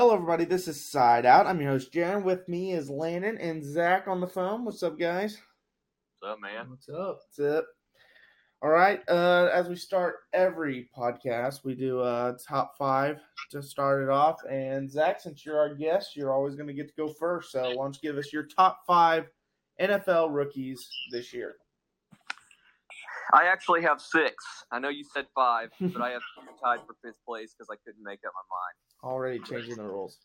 Hello, everybody. This is Side Out. I'm your host, Jaron. With me is Landon and Zach on the phone. What's up, guys? What's up, man? What's up? What's up? All right. Uh, as we start every podcast, we do a top five to start it off. And Zach, since you're our guest, you're always going to get to go first. So why don't you give us your top five NFL rookies this year? I actually have six. I know you said five, but I have two tied for fifth place because I couldn't make up my mind. Already changing the rules.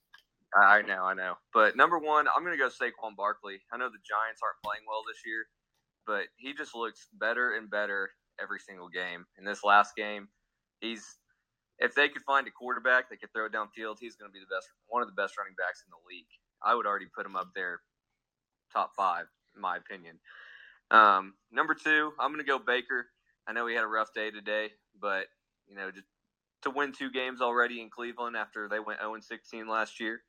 I know, I know. But number one, I'm going to go Saquon Barkley. I know the Giants aren't playing well this year, but he just looks better and better every single game. In this last game, he's if they could find a quarterback that could throw it downfield, he's going to be the best, one of the best running backs in the league. I would already put him up there, top five, in my opinion. Um, number two, I'm going to go Baker. I know he had a rough day today, but you know, just to win two games already in Cleveland after they went 0 16 last year,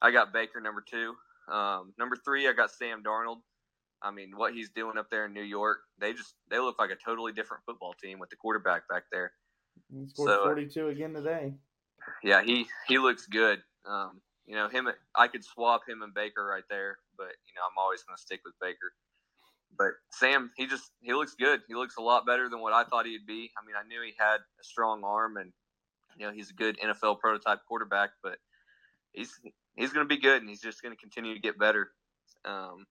I got Baker number two. Um, number three, I got Sam Darnold. I mean, what he's doing up there in New York, they just they look like a totally different football team with the quarterback back there. He scored So- 42 again today. Yeah, he he looks good. Um, you know, him I could swap him and Baker right there, but you know, I'm always going to stick with Baker. But Sam, he just he looks good. He looks a lot better than what I thought he'd be. I mean, I knew he had a strong arm and you know, he's a good NFL prototype quarterback, but he's he's going to be good and he's just going to continue to get better. Um,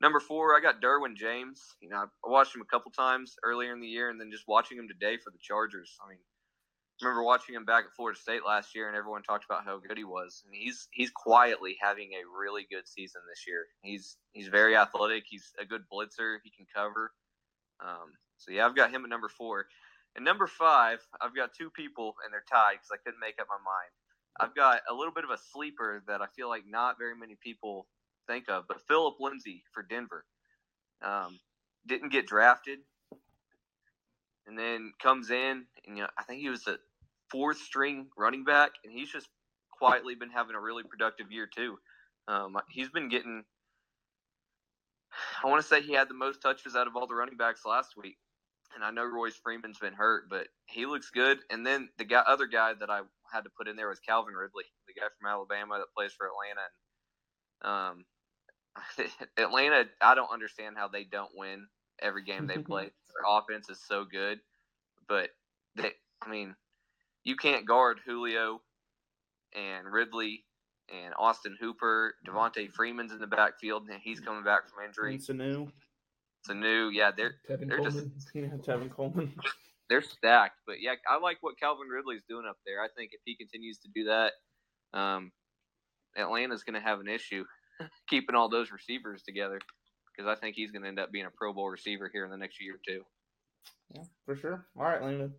number 4, I got Derwin James. You know, I watched him a couple times earlier in the year and then just watching him today for the Chargers. I mean, remember watching him back at Florida State last year, and everyone talked about how good he was. And he's he's quietly having a really good season this year. He's he's very athletic. He's a good blitzer. He can cover. Um, so yeah, I've got him at number four. And number five, I've got two people, and they're tied because I couldn't make up my mind. I've got a little bit of a sleeper that I feel like not very many people think of, but Philip Lindsay for Denver. Um, didn't get drafted, and then comes in, and you know I think he was a fourth string running back, and he's just quietly been having a really productive year too. Um, he's been getting, I want to say he had the most touches out of all the running backs last week, and I know Royce Freeman's been hurt, but he looks good. And then the guy, other guy that I had to put in there was Calvin Ridley, the guy from Alabama that plays for Atlanta. And um, Atlanta, I don't understand how they don't win every game they play. Their offense is so good, but they, I mean, you can't guard Julio and Ridley and Austin Hooper. Devonta Freeman's in the backfield, and he's coming back from injury. And Sanu. It's a new, yeah, they're Tevin They're just- Coleman. Yeah, Tevin Coleman. they're stacked. But yeah, I like what Calvin Ridley's doing up there. I think if he continues to do that, um, Atlanta's going to have an issue keeping all those receivers together because I think he's going to end up being a Pro Bowl receiver here in the next year or two. Yeah, for sure. All right, Landon.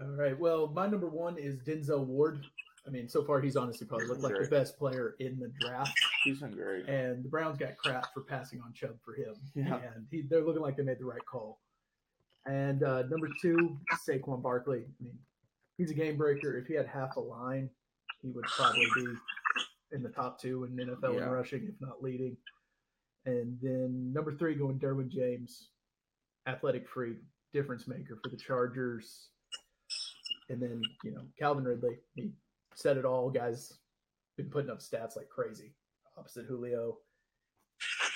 All right. Well, my number one is Denzel Ward. I mean, so far he's honestly probably looked like the best player in the draft. He's been great. And the Browns got crap for passing on Chubb for him. Yeah. And he, they're looking like they made the right call. And uh, number two, Saquon Barkley. I mean, he's a game breaker. If he had half a line, he would probably be in the top two in NFL Yeah. in rushing, if not leading. And then number three, going Derwin James, athletic freak, difference maker for the Chargers. And then, you know, Calvin Ridley, he said it all. Guys been putting up stats like crazy, opposite Julio.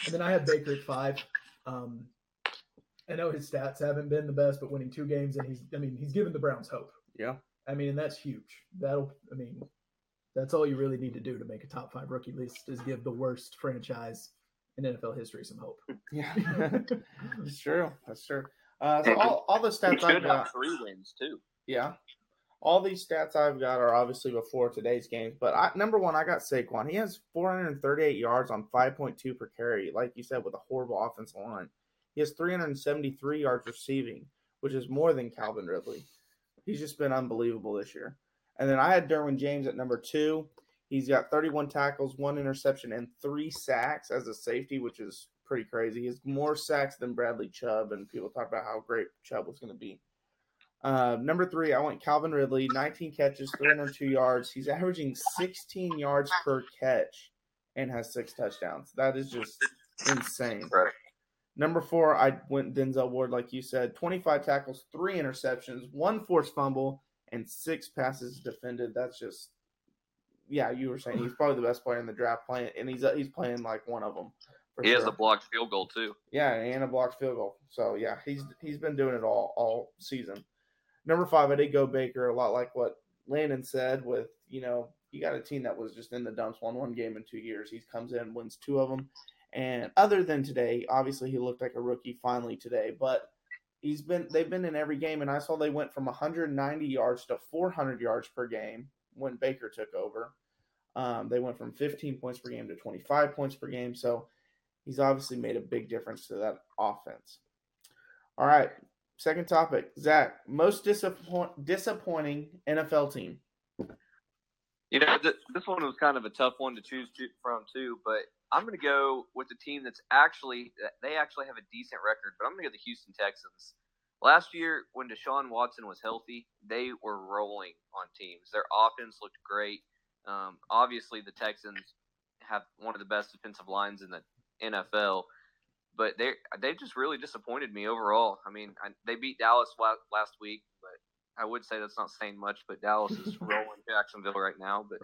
And then I have Baker at five. Um, I know his stats haven't been the best, but winning two games and he's, I mean, he's given the Browns hope. Yeah. I mean, and that's huge. That'll, I mean, that's all you really need to do to make a top five rookie list is give the worst franchise in NFL history some hope. Yeah. That's true. That's true. Uh, so all, all the stats I've got. three wins too. Yeah. All these stats I've got are obviously before today's games, but I, number one, I got Saquon. He has 438 yards on 5.2 per carry, like you said, with a horrible offensive line. He has 373 yards receiving, which is more than Calvin Ridley. He's just been unbelievable this year. And then I had Derwin James at number two. He's got 31 tackles, one interception, and three sacks as a safety, which is pretty crazy. He has more sacks than Bradley Chubb, and people talk about how great Chubb was going to be. Uh, number three, I went Calvin Ridley, 19 catches, 302 yards. He's averaging 16 yards per catch and has six touchdowns. That is just insane. Right. Number four, I went Denzel Ward, like you said, 25 tackles, three interceptions, one forced fumble, and six passes defended. That's just yeah, you were saying he's probably the best player in the draft playing, and he's he's playing like one of them. He sure. has a blocked field goal too. Yeah, and a blocked field goal. So yeah, he's he's been doing it all all season. Number five, I did go Baker a lot like what Landon said. With you know, you got a team that was just in the dumps, won one game in two years. He comes in, wins two of them, and other than today, obviously he looked like a rookie finally today, but he's been they've been in every game, and I saw they went from 190 yards to 400 yards per game when Baker took over. Um, they went from 15 points per game to 25 points per game. So he's obviously made a big difference to that offense. All right, second topic, Zach. Most disappoint, disappointing NFL team. You know, th- this one was kind of a tough one to choose from too, but I'm going to go with the team that's actually they actually have a decent record, but I'm going to go the Houston Texans. Last year, when Deshaun Watson was healthy, they were rolling on teams. Their offense looked great. Um, obviously, the Texans have one of the best defensive lines in the NFL, but they they just really disappointed me overall. I mean, I, they beat Dallas last week, but I would say that's not saying much. But Dallas is rolling Jacksonville right now. But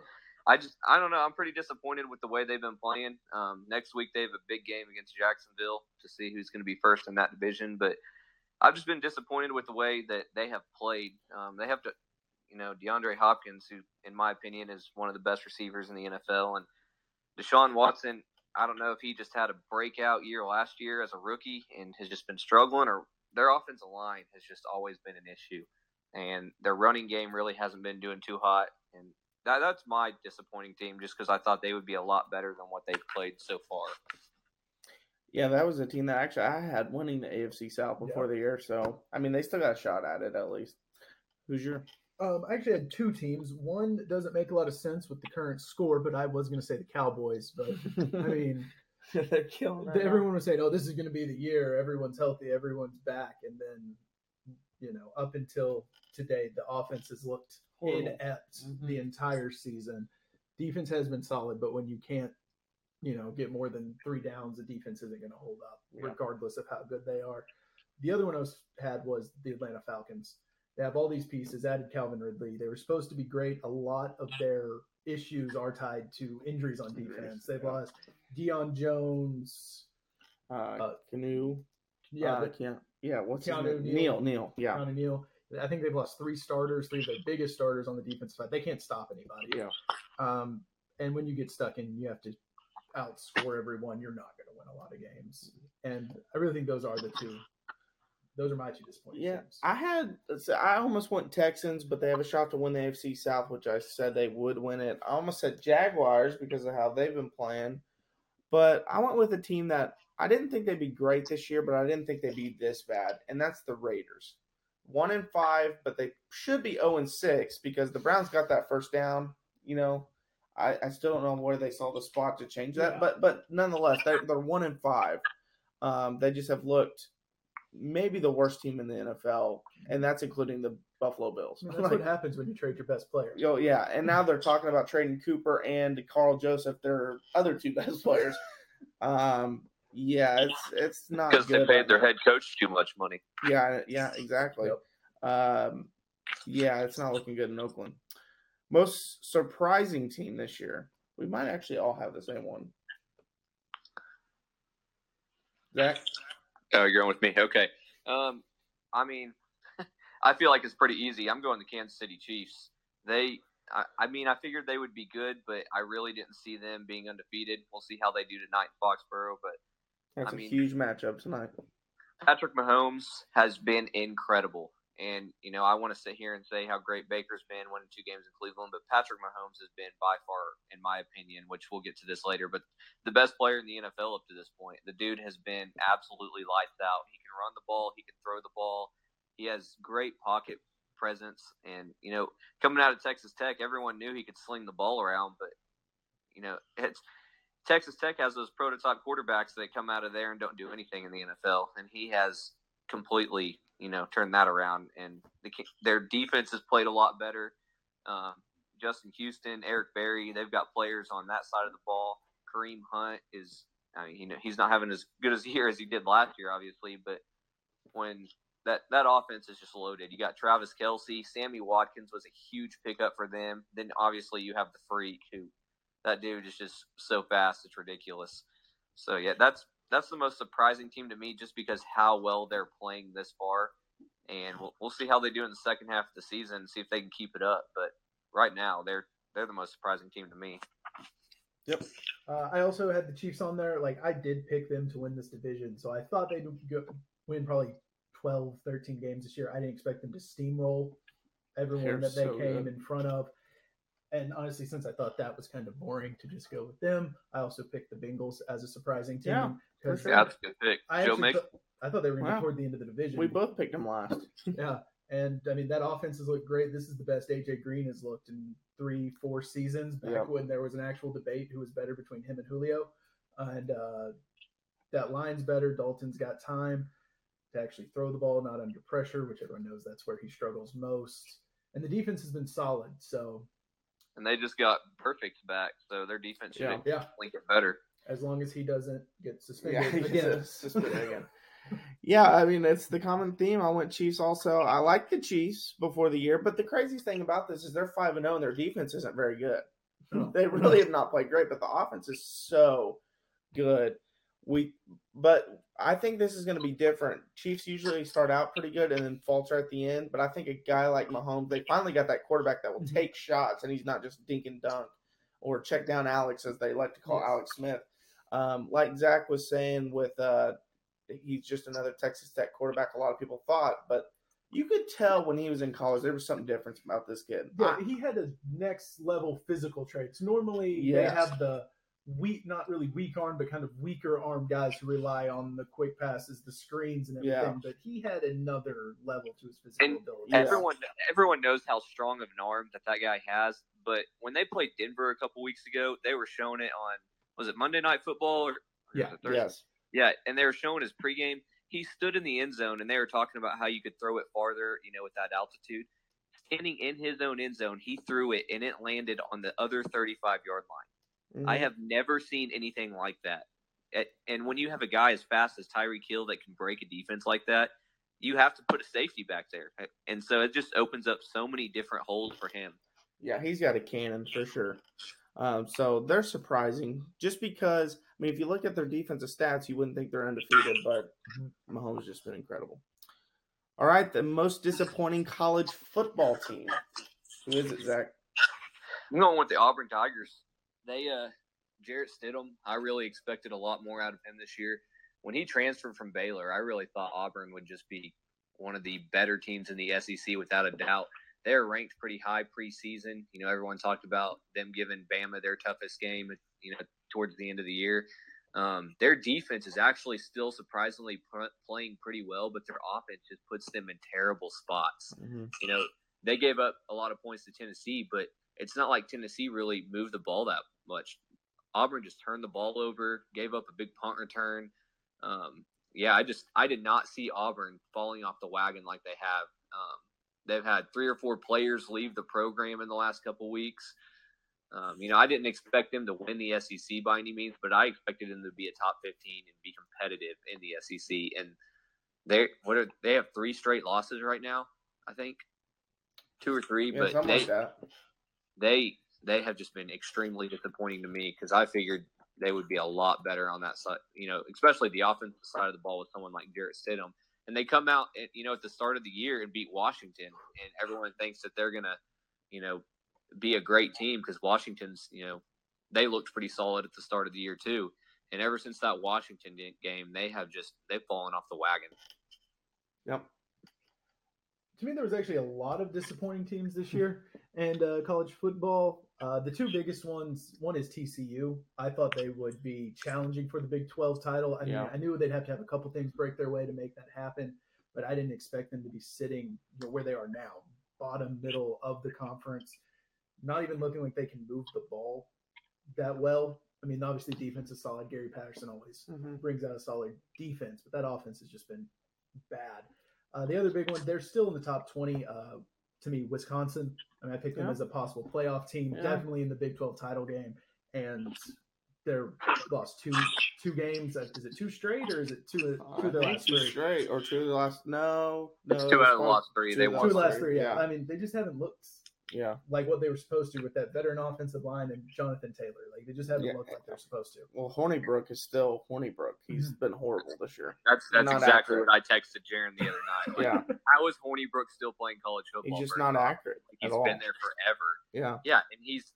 I just I don't know. I'm pretty disappointed with the way they've been playing. Um, next week they have a big game against Jacksonville to see who's going to be first in that division. But I've just been disappointed with the way that they have played. Um, they have to, you know, DeAndre Hopkins, who in my opinion is one of the best receivers in the NFL, and Deshaun Watson. I don't know if he just had a breakout year last year as a rookie and has just been struggling, or their offensive line has just always been an issue, and their running game really hasn't been doing too hot. And that, that's my disappointing team, just because I thought they would be a lot better than what they've played so far. Yeah, that was a team that actually I had winning the AFC South before yeah. the year. So I mean, they still got a shot at it at least. Who's your? Um, I actually had two teams. One doesn't make a lot of sense with the current score, but I was going to say the Cowboys. But I mean, they're killing. Right everyone now. was saying, "Oh, this is going to be the year. Everyone's healthy. Everyone's back." And then, you know, up until today, the offense has looked Horrible. inept mm-hmm. the entire season. Defense has been solid, but when you can't you know, get more than three downs, the defense isn't going to hold up, yeah. regardless of how good they are. The other one I was, had was the Atlanta Falcons. They have all these pieces, added Calvin Ridley. They were supposed to be great. A lot of their issues are tied to injuries on defense. They've yeah. lost Deion Jones, uh, uh, Canoe. Yeah, uh, yeah, yeah. What's Keanu his name? Neal, Neal, yeah. Keanu Neal. I think they've lost three starters, three of their biggest starters on the defense side. They can't stop anybody. Yeah. Um, and when you get stuck in, you have to outscore everyone, you're not going to win a lot of games. And I really think those are the two. Those are my two disappointing yeah, teams. I had I almost went Texans, but they have a shot to win the AFC South, which I said they would win it. I almost said Jaguars because of how they've been playing, but I went with a team that I didn't think they'd be great this year, but I didn't think they'd be this bad, and that's the Raiders. One and five, but they should be zero oh and six because the Browns got that first down. You know, I, I still don't know where they saw the spot to change that, yeah. but but nonetheless, they're, they're one in five. Um, they just have looked maybe the worst team in the NFL, and that's including the Buffalo Bills. I mean, that's like, what happens when you trade your best player. Oh yeah, and now they're talking about trading Cooper and Karl Joseph, their other two best players. Um, yeah, it's it's not because they paid their head coach too much money. Yeah, yeah, exactly. Yep. Um, yeah, it's not looking good in Oakland. Most surprising team this year. We might actually all have the same one. Zach? Oh, you're going with me. Okay. Um, I mean, I feel like it's pretty easy. I'm going the Kansas City Chiefs. They, I, I, mean, I figured they would be good, but I really didn't see them being undefeated. We'll see how they do tonight in Foxborough, but that's I a mean, huge matchup tonight. Patrick Mahomes has been incredible. And, you know, I want to sit here and say how great Baker's been winning two games in Cleveland, but Patrick Mahomes has been by far, in my opinion, which we'll get to this later, but the best player in the NFL up to this point. The dude has been absolutely lights out. He can run the ball, he can throw the ball, he has great pocket presence. And, you know, coming out of Texas Tech, everyone knew he could sling the ball around, but, you know, it's. Texas Tech has those prototype quarterbacks that come out of there and don't do anything in the NFL, and he has completely you know, turn that around. And the, their defense has played a lot better. Um, Justin Houston, Eric Berry, they've got players on that side of the ball. Kareem Hunt is, I mean, you know, he's not having as good a year as he did last year, obviously, but when that that offense is just loaded. You got Travis Kelce, Sammy Watkins was a huge pickup for them. Then obviously you have the freak who that dude is just so fast, it's ridiculous. So yeah, that's that's the most surprising team to me, just because how well they're playing this far, and we'll we'll see how they do in the second half of the season, see if they can keep it up. But right now, they're they're the most surprising team to me. Yep. Uh, I also had the Chiefs on there. Like I did pick them to win this division, so I thought they'd go, win probably 12, 13 games this year. I didn't expect them to steamroll everyone They're that they so came good. in front of. And honestly, since I thought that was kind of boring to just go with them, I also picked the Bengals as a surprising team. Yeah, for 'cause sure. Yeah, that's a good pick. I, Joe actually Make. I thought they were going to Wow. be toward the end of the division. We both picked them last. Yeah. And I mean, that offense has looked great. This is the best AJ Green has looked in three, four seasons back Yep. when there was an actual debate who was better between him and Julio. And uh, that line's better. Dalton's got time to actually throw the ball, not under pressure, which everyone knows that's where he struggles most. And the defense has been solid. So, and they just got Burfict back, so their defense should Yeah. yeah, link it better. as long as he doesn't get suspended he again. gets suspended again. Yeah, I mean it's the common theme. I went Chiefs also. I like the Chiefs before the year, but the crazy thing about this is they're five and zero, and their defense isn't very good. No. They really have not played great, but the offense is so good. We, but I think this is going to be different. Chiefs usually start out pretty good and then falter at the end, but I think a guy like Mahomes, they finally got that quarterback that will Mhm. take shots, and he's not just dink and dunk or check down Alex as they like to call. Alex Smith. Um, like Zach was saying with uh, he's just another Texas Tech quarterback. A lot of people thought, but you could tell when he was in college there was something different about this kid. Yeah, I- he had a next level physical traits. Normally, Yes. they have the weak, not really weak arm, but kind of weaker arm guys who rely on the quick passes, the screens, and everything. Yeah. But he had another level to his physical And ability. Yeah. Everyone everyone knows how strong of an arm that that guy has, but when they played Denver a couple weeks ago, they were showing it on was it Monday Night Football or, or Yeah. Thursday? yes, Yeah, and they were showing his pregame. He stood in the end zone, and they were talking about how you could throw it farther, you know, with that altitude. Standing in his own end zone, he threw it, and it landed on the other 35 yard line. I Mhm. have never seen anything like that. And when you have a guy as fast as Tyreek Hill that can break a defense like that, you have to put a safety back there, and so it just opens up so many different holes for him. Yeah, he's got a cannon for sure. Um, so they're surprising just because, I mean, if you look at their defensive stats, you wouldn't think they're undefeated, but Mahomes has just been incredible. All right, the most disappointing college football team. Who is it, Zach? I'm going with the Auburn Tigers. They, uh, Jarrett Stidham, I really expected a lot more out of him this year. When he transferred from Baylor, I really thought Auburn would just be one of the better teams in the SEC without a doubt. They're ranked pretty high preseason. You know, everyone talked about them giving Bama their toughest game, you know, towards the end of the year. Um, their defense is actually still surprisingly pr- playing pretty well, but their offense just puts them in terrible spots you know, they gave up a lot of points to Tennessee, but it's not like Tennessee really moved the ball that much. Auburn just turned the ball over, gave up a big punt return. Um, yeah, I just I did not see Auburn falling off the wagon like they have. Um, they've had three or four players leave the program in the last couple weeks. Um, you know, I didn't expect them to win the SEC by any means, but I expected them to be a top 15 and be competitive in the SEC. And they what are they have three straight losses right now, I think, two or three. Yeah, but they that. they they have just been extremely disappointing to me because I figured they would be a lot better on that side. You know, especially the offensive side of the ball with someone like Jarrett Stidham. And they come out, at, you know, at the start of the year and beat Washington, and everyone thinks that they're gonna, you know, be a great team because Washington's, you know, they looked pretty solid at the start of the year too. And ever since that Washington game, they have just they've fallen off the wagon. Yep. to me, there was actually a lot of disappointing teams this year, and uh, college football. Uh, the two biggest ones, one is TCU. I thought they would be challenging for the Big 12 title. I mean, Yeah. I knew they'd have to have a couple things break their way to make that happen, but I didn't expect them to be sitting you know, where they are now, bottom middle of the conference, not even looking like they can move the ball that well. I mean, obviously, defense is solid. Gary Patterson always Mhm. brings out a solid defense, but that offense has just been bad. Uh, the other big one, they're still in the top 20. Uh, to me, Wisconsin. I mean, I picked them Yeah. as a possible playoff team, Yeah. definitely in the Big 12 title game. And they're lost two two games. Uh, Is it two straight or is it two two of the think last two three? straight or two of the last. No, no. It's two out of the last three. two They of the Two of the last three. Yeah. Yeah. I mean, they just haven't looked Yeah. like what they were supposed to with that veteran offensive line and Jonathan Taylor. Like they just haven't Yeah. looked like they're supposed to. Well, Hornibrook is still Hornibrook. He's Mm-hmm. been horrible this year. That's that's Not exactly accurate. what I texted Jaron the other night. Like, Yeah, How is Hornibrook still playing college football? he's just not job? accurate Like, He's all. been there forever. Yeah, Yeah, and he's.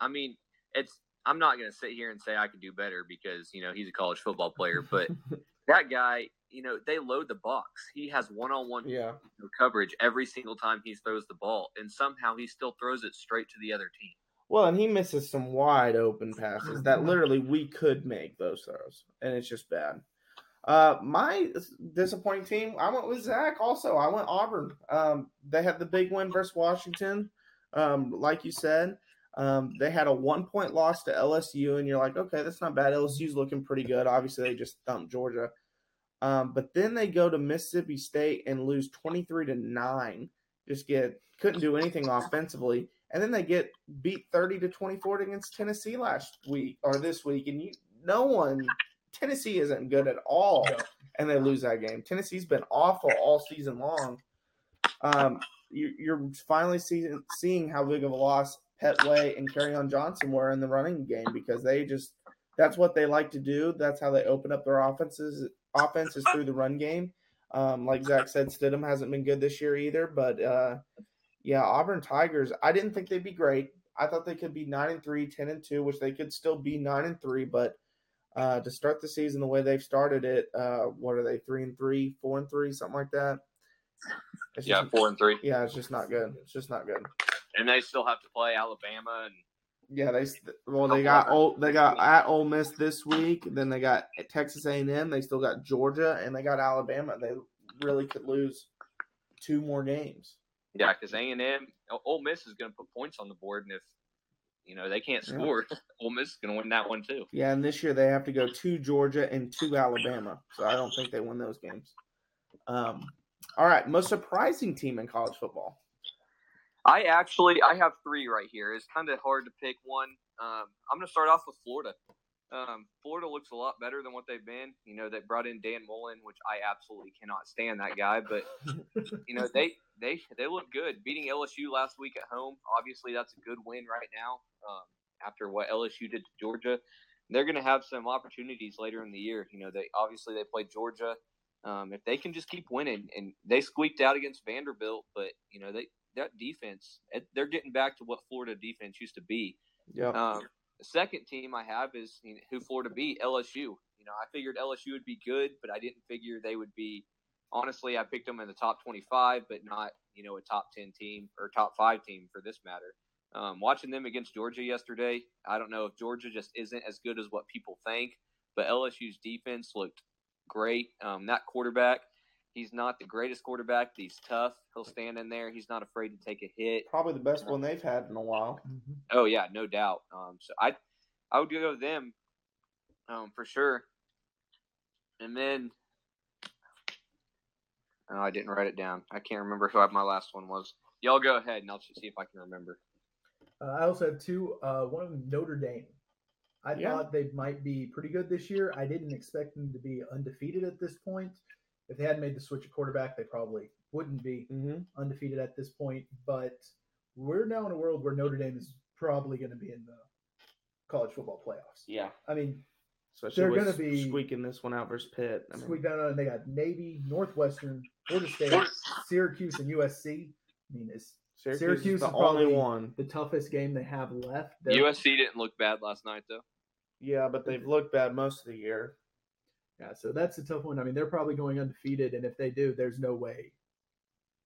I mean, it's. I'm not going to sit here and say I could do better because you know he's a college football player, but that guy, you know, they load the box. He has one-on-one yeah. coverage every single time he throws the ball, and somehow he still throws it straight to the other team. Well, and he misses some wide open passes that literally we could make those throws, and it's just bad. Uh, my disappointing team, I went with Zach. Also, I went Auburn. Um, they had the big win versus Washington. Um, like you said, um, they had a one point loss to LSU, and you're like, okay, that's not bad. LSU's looking pretty good. Obviously, they just thumped Georgia. Um, but then they go to Mississippi State and lose 23 to 9. Just get couldn't do anything offensively. And then they get beat 30 to 24 against Tennessee last week or this week. And you no one Tennessee isn't good at all. And they lose that game. Tennessee's been awful all season long. Um, you, you're finally seeing seeing how big of a loss Pettway and on Johnson were in the running game because they just that's what they like to do. That's how they open up their offenses offenses through the run game. Um, like Zach said, Stidham hasn't been good this year either. But uh, yeah, Auburn Tigers. I didn't think they'd be great. I thought they could be nine and three, 10 and two, which they could still be nine and three. But uh, to start the season the way they've started it, uh, what are they? Three and three, four and three, something like that. It's Yeah, just- four and three, yeah, it's just not good. It's just not good. and they still have to play Alabama and Yeah, they well they got old they got at Ole Miss this week. Then they got Texas A and M. They still got Georgia and they got Alabama. They really could lose two more games. yeah, because A and M, Ole Miss is going to put points on the board, and if you know they can't Yeah. score, Ole Miss is going to win that one too. Yeah, and this year they have to go to Georgia and to Alabama. So I don't think they win those games. Um, all right, most surprising team in college football. I actually I have three right here. It's kind of hard to pick one. Um, I'm going to start off with Florida. Um, Florida looks a lot better than what they've been. You know, they brought in Dan Mullen, which I absolutely cannot stand that guy, but you know they they they look good. Beating LSU last week at home, obviously that's a good win right now. Um, after what LSU did to Georgia, they're going to have some opportunities later in the year. You know, they obviously they played Georgia. Um, if they can just keep winning, and they squeaked out against Vanderbilt, but you know they that defense, they're getting back to what Florida defense used to be. Yeah, Um, the second team I have is you know, who Florida beat LSU. You know, I figured LSU would be good, but I didn't figure they would be. Honestly, I picked them in the top 25, but not you know a top 10 team or top five team for this matter. Um, watching them against Georgia yesterday, I don't know if Georgia just isn't as good as what people think, but LSU's defense looked great. Um, that quarterback, he's not the greatest quarterback, but he's tough. He'll stand in there. He's not afraid to take a hit. probably the best one they've had in a while. Oh yeah, no doubt. Um, so I, I would go with them, um, for sure. And then, oh, I didn't write it down. I can't remember who my last one was. Y'all go ahead, and I'll see if I can remember. Uh, I also have two. Uh, one of them Notre Dame. I Yeah. thought they might be pretty good this year. I didn't expect them to be undefeated at this point. If they hadn't made the switch at quarterback, they probably wouldn't be Mm-hmm. undefeated at this point. But we're now in a world where Notre Dame is probably going to be in the college football playoffs. Yeah, I mean, especially They're gonna be- squeaking this one out versus Pitt. I mean, squeak down on. They got Navy, Northwestern, Florida State, Syracuse, and USC. I mean, it's Syracuse, Syracuse is the is only probably- one. the toughest game they have left. They're- USC didn't look bad last night though. Yeah, but they've looked bad most of the year. Yeah, so that's a tough one. I mean, they're probably going undefeated, and if they do, there's no way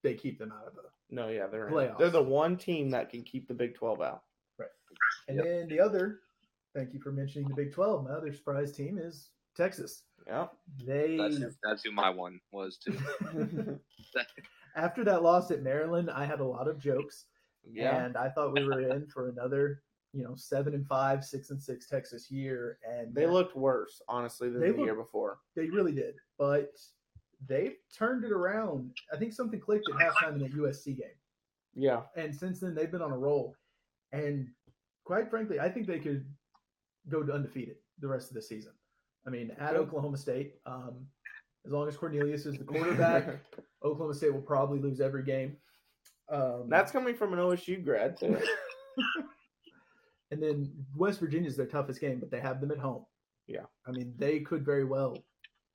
they keep them out of the. No, yeah, they're. Playoffs. they're the one team that can keep the Big Twelve out. Right, and Yep. then the other, thank you for mentioning the Big Twelve. My other surprise team is Texas. Yeah. They That's who, that's who my one was too. after that loss at Maryland, I had a lot of jokes, yeah. and I thought we were in for another, you know, seven and five, six and six Texas year, and They looked worse, honestly, than They the year before. They really did, but they've turned it around. I think something clicked at halftime in that USC game. Yeah. and since then they've been on a roll. And quite frankly, I think they could go undefeated the rest of the season. I mean, at. Oklahoma State, um, as long as Cornelius is the quarterback, Oklahoma State will probably lose every game. Um, That's coming from an OSU grad too. and then West Virginia is their toughest game, but they have them at home. Yeah. I mean, they could very well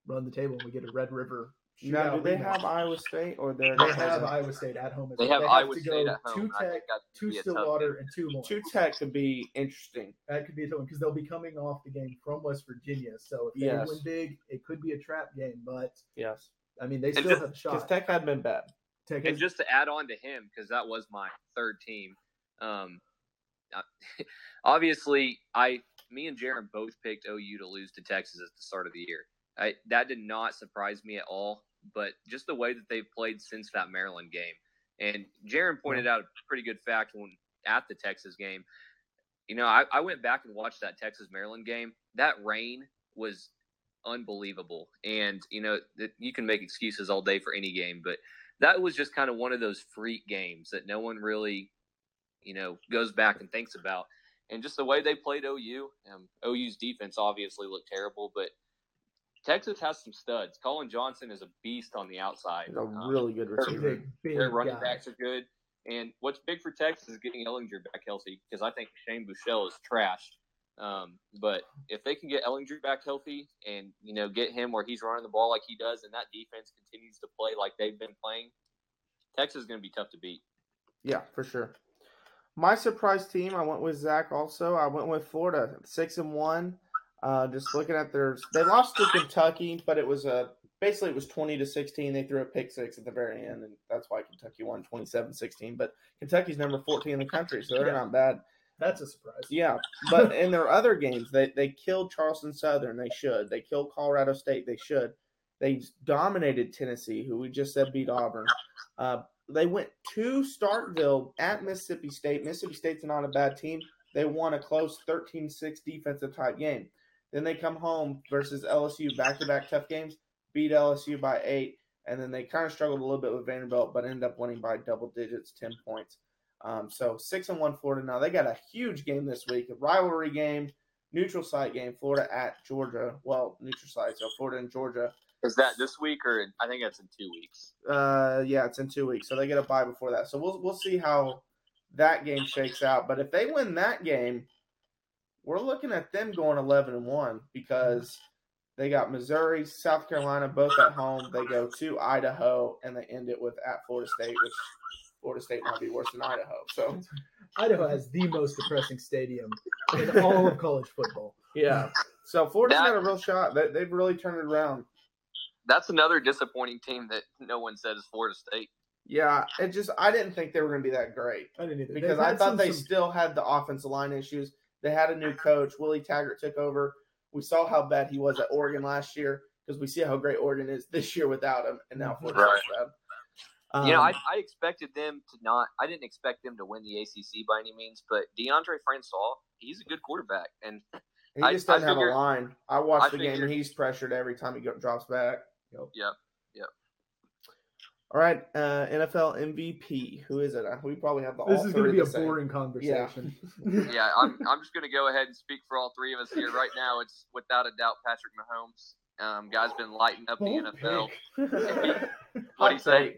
run the table and we get a Red River. now, do they rematch. have Iowa State or they're They have Iowa State at home. As well. They well. have Iowa to State go at home. Two Tech, two gonna be a tough Stillwater, and two more. Two Tech could be interesting. That could be a tough one because they'll be coming off the game from West Virginia. So if they Yes. win big, it could be a trap game. But Yes, I mean, they still just- have a because shot. Tech had been bad. Tech And is- just to add on to him, because that was my third team. Um, Uh, obviously, I, me and Jaron both picked OU to lose to Texas at the start of the year. I, that did not surprise me at all. But just the way that they've played since that Maryland game, and Jaron pointed out a pretty good fact when at the Texas game. You know, I, I went back and watched that Texas Maryland game. That rain was unbelievable, and you know that you can make excuses all day for any game, but that was just kind of one of those freak games that no one really, you know, goes back and thinks about. And just the way they played OU, um, OU's defense obviously looked terrible, but Texas has some studs. Collin Johnson is a beast on the outside. He's a Um, really good receiver. big, big their running guy. backs are good. And what's big for Texas is getting Ehlinger back healthy because I think Shane Buechele is trashed. Um, but if they can get Ehlinger back healthy and you know get him where he's running the ball like he does, and that defense continues to play like they've been playing, Texas is going to be tough to beat. Yeah, for sure. My surprise team, I went with Zach. Also, I went with Florida, six and one. Uh, just looking at their, they lost to Kentucky, but it was a basically it was twenty to sixteen. They threw a pick six at the very end, and that's why Kentucky won 27-16. But Kentucky's number fourteen in the country, so they're Yeah. not bad. That's a surprise. Yeah, but in their other games, they they killed Charleston Southern. They should. They killed Colorado State. They should. They dominated Tennessee, who we just said beat Auburn. Uh, they went to Starkville at Mississippi State. Mississippi State's not a bad team. They won a close 13-6 defensive type game. Then they come home versus LSU, back-to-back tough games, beat LSU by eight, and then they kind of struggled a little bit with Vanderbilt, but ended up winning by double digits, ten points. Um, so six and one Florida now. They got a huge game this week, a rivalry game, neutral site game. Florida at Georgia. Well, neutral site, so Florida and Georgia. Is that this week or in, I think that's in two weeks? Uh, yeah, it's in two weeks, so they get a bye before that. So we'll we'll see how that game shakes out. But if they win that game, we're looking at them going eleven and one because they got Missouri, South Carolina both at home. They go to Idaho and they end it with at Florida State, which Florida State might be worse than Idaho. So Idaho has the most depressing stadium in all of college football. yeah, so Florida's That- got a real shot. They, they've really turned it around. That's another disappointing team that no one said is Florida State. Yeah, it just I didn't think they were going to be that great. I didn't either. because I thought some- they some- still had the offensive line issues. They had a new coach. Willie Taggart took over. We saw how bad he was at Oregon last year because we see how great Oregon is this year without him, and now Florida's Right. bad. Um, you know, I, I expected them to not. I didn't expect them to win the ACC by any means, but Deondre Francois, he's a good quarterback, and he just I doesn't have figured- a line. I watched I the game, and he's pressured every time he go, drops back. Yep, yep. Yep. All right, uh, NFL MVP. Who is it? Uh, We probably have the. This all is going to be a same. boring conversation. yeah, yeah, I'm, I'm just going to go ahead and speak for all three of us here. Right now, it's without a doubt Patrick Mahomes. Um, guy's been lighting up the NFL. What do you say?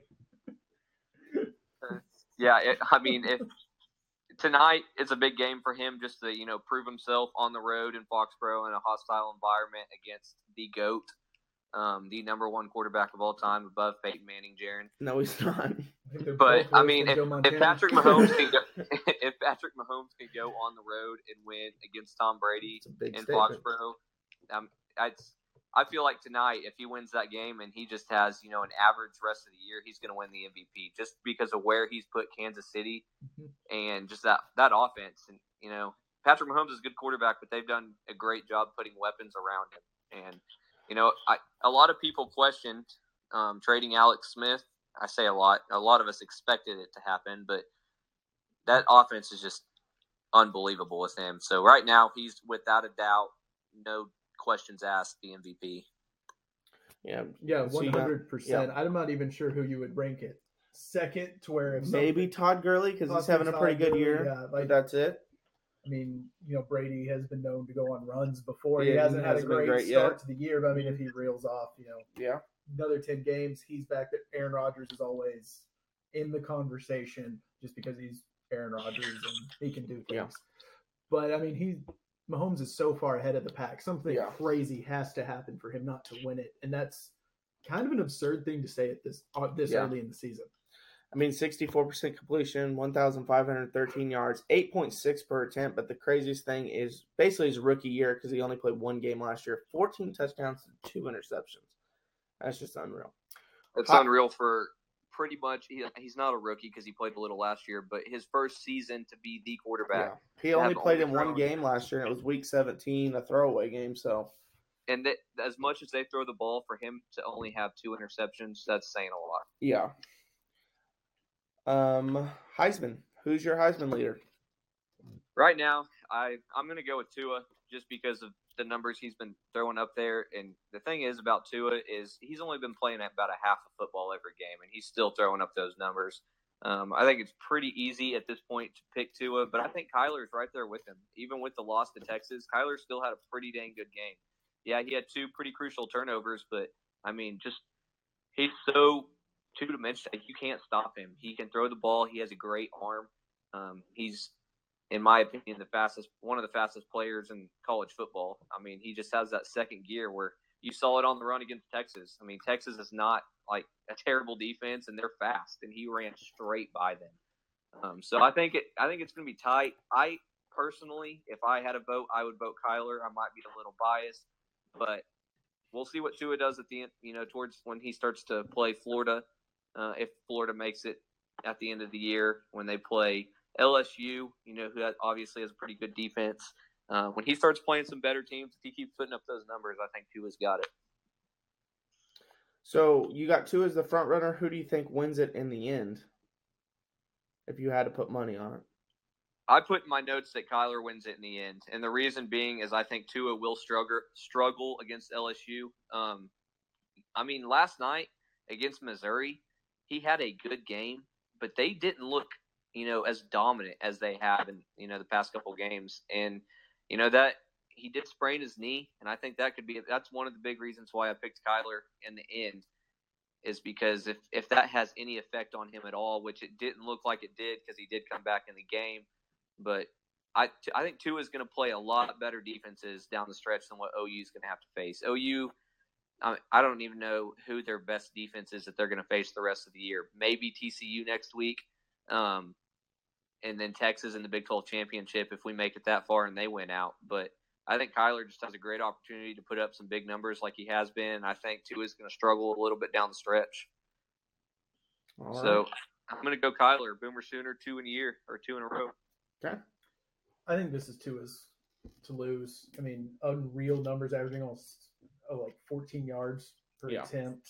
Yeah, it, I mean, if tonight it's a big game for him just to you know prove himself on the road in Foxborough in a hostile environment against the goat, um, the number one quarterback of all time, above Peyton Manning, Jaron. No, he's not. But I mean, if, if Patrick Mahomes can go, if Patrick Mahomes can go on the road and win against Tom Brady It's a big in. Foxborough, um, I I feel like tonight, if he wins that game and he just has you know an average rest of the year, he's going to win the MVP just because of where he's put Kansas City Mhm. and just that that offense. And you know, Patrick Mahomes is a good quarterback, but they've done a great job putting weapons around him. And you know, I a lot of people questioned um, trading Alex Smith. I say a lot. A lot of us expected it to happen, but that offense is just unbelievable with him. So right now, he's without a doubt, no questions asked, the MVP. Yeah, yeah, So one you got- hundred percent. I'm not even sure who you would rank it. Second, to where maybe Todd Gurley because he's having a pretty Todd good Gurley, year. yeah, but like- that's it. I mean, you know, Brady has been known to go on runs before. he hasn't he had a great, great start yet. to the year, but I mean, if he reels off, you know, Yeah. another 10 games, he's back That Aaron Rodgers is always in the conversation just because he's Aaron Rodgers and he can do things. Yeah. But I mean, he Mahomes is so far ahead of the pack. Something Yeah. crazy has to happen for him not to win it, and that's kind of an absurd thing to say at this uh, this Yeah. early in the season. I mean, 64% completion, 1,513 yards, 8.6 per attempt. But the craziest thing is basically his rookie year because he only played one game last year, 14 touchdowns and two interceptions. That's just unreal. It's unreal for pretty much. He, he's not a rookie because he played a little last year, but his first season to be the quarterback. Yeah. He only played in one game last year, and it was week 17, a throwaway game. So, And that, as much as they throw the ball, for him to only have two interceptions, that's saying a lot. yeah. Um, Heisman. Who's your Heisman leader? Right now, I I'm gonna go with Tua just because of the numbers he's been throwing up there. And the thing is about Tua is he's only been playing about a half of football every game, and he's still throwing up those numbers. Um, I think it's pretty easy at this point to pick Tua, but I think Kyler's right there with him. Even with the loss to Texas, Kyler still had a pretty dang good game. Yeah, he had two pretty crucial turnovers, but I mean, just he's so two dimensional. You can't stop him. He can throw the ball. He has a great arm. Um, he's, in my opinion, the fastest, one of the fastest players in college football. I mean, he just has that second gear where you saw it on the run against Texas. I mean, Texas is not like a terrible defense, and they're fast, and he ran straight by them. Um, so I think it, I think it's going to be tight. I personally, if I had a vote, I would vote Kyler. I might be a little biased, but we'll see what Tua does at the end. You know, towards when he starts to play Florida, uh, if Florida makes it at the end of the year when they play LSU, you know, who obviously has a pretty good defense. Uh, when he starts playing some better teams, if he keeps putting up those numbers, I think Tua's got it. So you got two as the front runner. Who do you think wins it in the end? If you had to put money on it. I put in my notes that Kyler wins it in the end, and the reason being is I think Tua will struggle struggle against LSU. Um, I mean, last night against Missouri, he had a good game, but they didn't look, you know, as dominant as they have in you know the past couple games, and you know that he did sprain his knee, and I think that could be that's one of the big reasons why I picked Kyler in the end is because if if that has any effect on him at all, which it didn't look like it did because he did come back in the game, but I I think Tua is going to play a lot better defenses down the stretch than what OU is going to have to face. OU, I, I don't even know who their best defense is that they're going to face the rest of the year. Maybe TCU next week, um, and then Texas in the Big 12 championship if we make it that far and they win out. But I think Kyler just has a great opportunity to put up some big numbers like he has been. I think Tua is going to struggle a little bit down the stretch. All So right. I'm going to go Kyler, Boomer Sooner, two in a year or two in a row. okay. I think this is Tua's to lose. I mean, unreal numbers, averaging almost oh, like 14 yards per Yeah. attempt,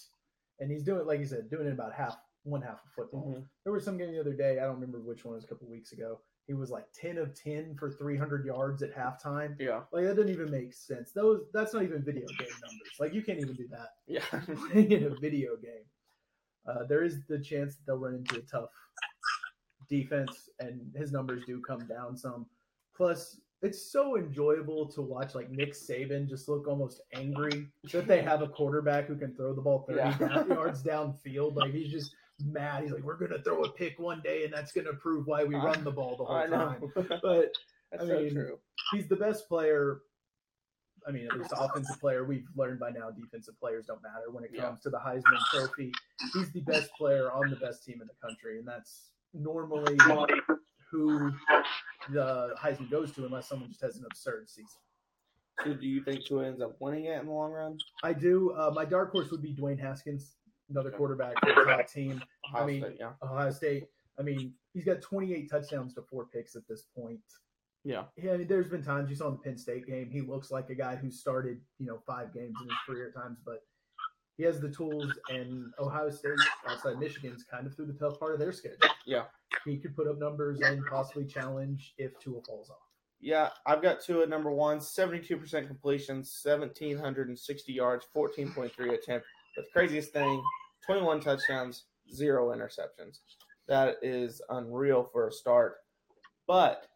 and he's doing it, like you said, doing it about half one half of football. Mhm. There was some game the other day. I don't remember which one it was a couple weeks ago. He was like 10 of 10 for 300 yards at halftime. Yeah. Like that doesn't even make sense. Those that's not even video game numbers. Like you can't even do that Yeah. in a video game. Uh, there is the chance that they'll run into a tough defense, and his numbers do come down some. Plus, it's so enjoyable to watch like Nick Saban just look almost angry that they have a quarterback who can throw the ball 30 Yeah. yards downfield. Like he's just mad. He's like, "We're gonna throw a pick one day, and that's gonna prove why we run the ball the whole time." But That's I so mean, true. he's the best player. I mean, at least offensive player. We've learned by now defensive players don't matter when it Yeah. comes to the Heisman Trophy. He's the best player on the best team in the country, and that's normally who the Heisman goes to, unless someone just has an absurd season. So do you think Tua ends up winning it in the long run? I do. Uh, my dark horse would be Dwayne Haskins, another Okay. quarterback for the team, Ohio mean- State, yeah. Ohio State. I mean, he's got 28 touchdowns to four picks at this point. Yeah. Yeah, I mean, there's been times you saw in the Penn State game, he looks like a guy who started, you know, five games in his career at times, but he has the tools, and Ohio State, outside Michigan's kind of through the tough part of their schedule. Yeah. He could put up numbers and possibly challenge if Tua falls off. Yeah, I've got Tua at number one, 72% completion, 1,760 yards, 14.3 attempt. But the craziest thing, 21 touchdowns, zero interceptions. That is unreal for a start. But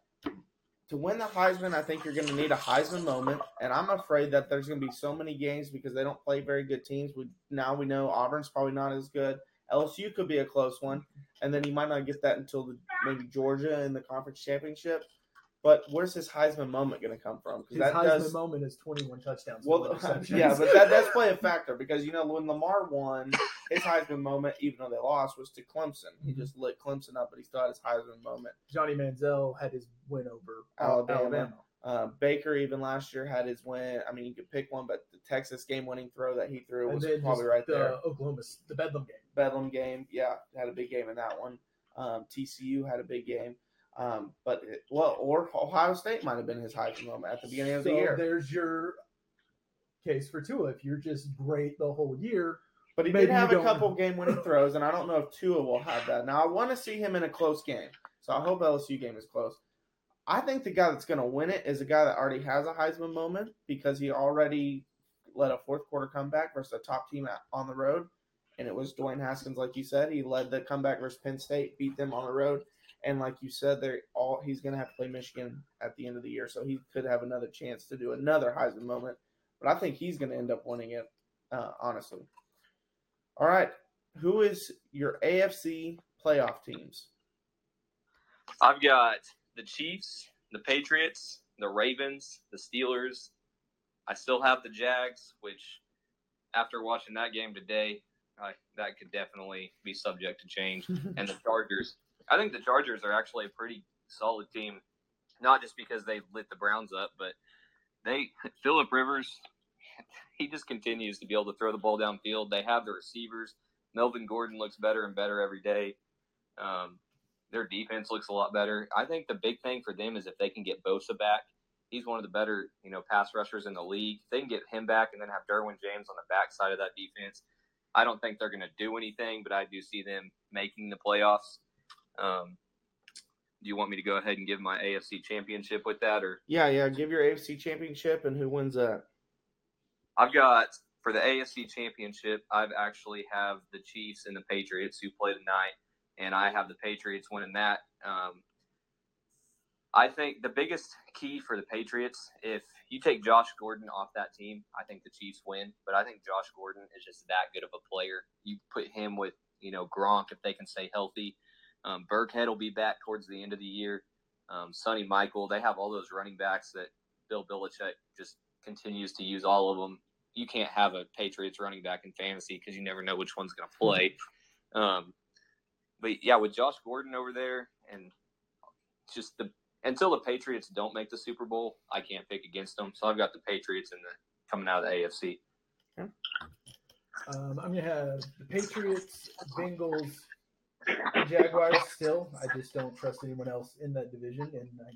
to win the Heisman, I think you're going to need a Heisman moment, and I'm afraid that there's going to be so many games because they don't play very good teams. We now we know Auburn's probably not as good. LSU could be a close one, and then you might not get that until the, maybe Georgia in the conference championship. But where's his Heisman moment going to come from? His that Heisman does moment is 21 touchdowns. well, yeah, but that does play a factor because you know when Lamar won, his Heisman moment, even though they lost, was to Clemson. He just lit Clemson up, but he still had his Heisman moment. Johnny Manziel had his win over Alabama. Uh, Baker even last year had his win. I mean, you could pick one, but the Texas game-winning throw that he threw was probably right the there. Oklahoma, the Bedlam game. Bedlam game, yeah, had a big game in that one. Um, TCU had a big game, um, but it, well, or Ohio State might have been his Heisman moment at the beginning of the year. there's your case for Tua. If you're just great the whole year, But he Maybe did have a couple game winning throws, and I don't know if Tua will have that. Now I want to see him in a close game, so I hope LSU game is close. I think the guy that's going to win it is a guy that already has a Heisman moment because he already led a fourth quarter comeback versus a top team at, on the road, and it was Dwayne Haskins, like you said. He led the comeback versus Penn State, beat them on the road, and like you said, they're all he's going to have to play Michigan at the end of the year, so he could have another chance to do another Heisman moment. But I think he's going to end up winning it, uh, honestly. All right. Who is your AFC playoff teams? I've got the Chiefs, the Patriots, the Ravens, the Steelers. I still have the Jags, which after watching that game today, I, that could definitely be subject to change. And the Chargers. I think the Chargers are actually a pretty solid team, not just because they lit the Browns up, but they Philip Rivers. He just continues to be able to throw the ball downfield. They have the receivers. Melvin Gordon looks better and better every day. Um, their defense looks a lot better. I think the big thing for them is if they can get Bosa back. He's one of the better, you know, pass rushers in the league. If they can get him back and then have Derwin James on the backside of that defense. I don't think they're going to do anything, but I do see them making the playoffs. Um, do you want me to go ahead and give my AFC championship with that, or Yeah, yeah. Give your AFC championship and who wins that? I've got for the AFC Championship. I've actually have the Chiefs and the Patriots who play tonight, and I have the Patriots winning that. Um, I think the biggest key for the Patriots, if you take Josh Gordon off that team, I think the Chiefs win. But I think Josh Gordon is just that good of a player. You put him with you know Gronk if they can stay healthy. Um, Burkhead will be back towards the end of the year. Um, Sony Michel, they have all those running backs that Bill Belichick just continues to use all of them. You can't have a Patriots running back in fantasy because you never know which one's going to play. Um, but yeah, with Josh Gordon over there, and just the until the Patriots don't make the Super Bowl, I can't pick against them. So I've got the Patriots in the coming out of the AFC. um, I'm gonna have the Patriots, Bengals, Jaguars. Still, I just don't trust anyone else in that division, and I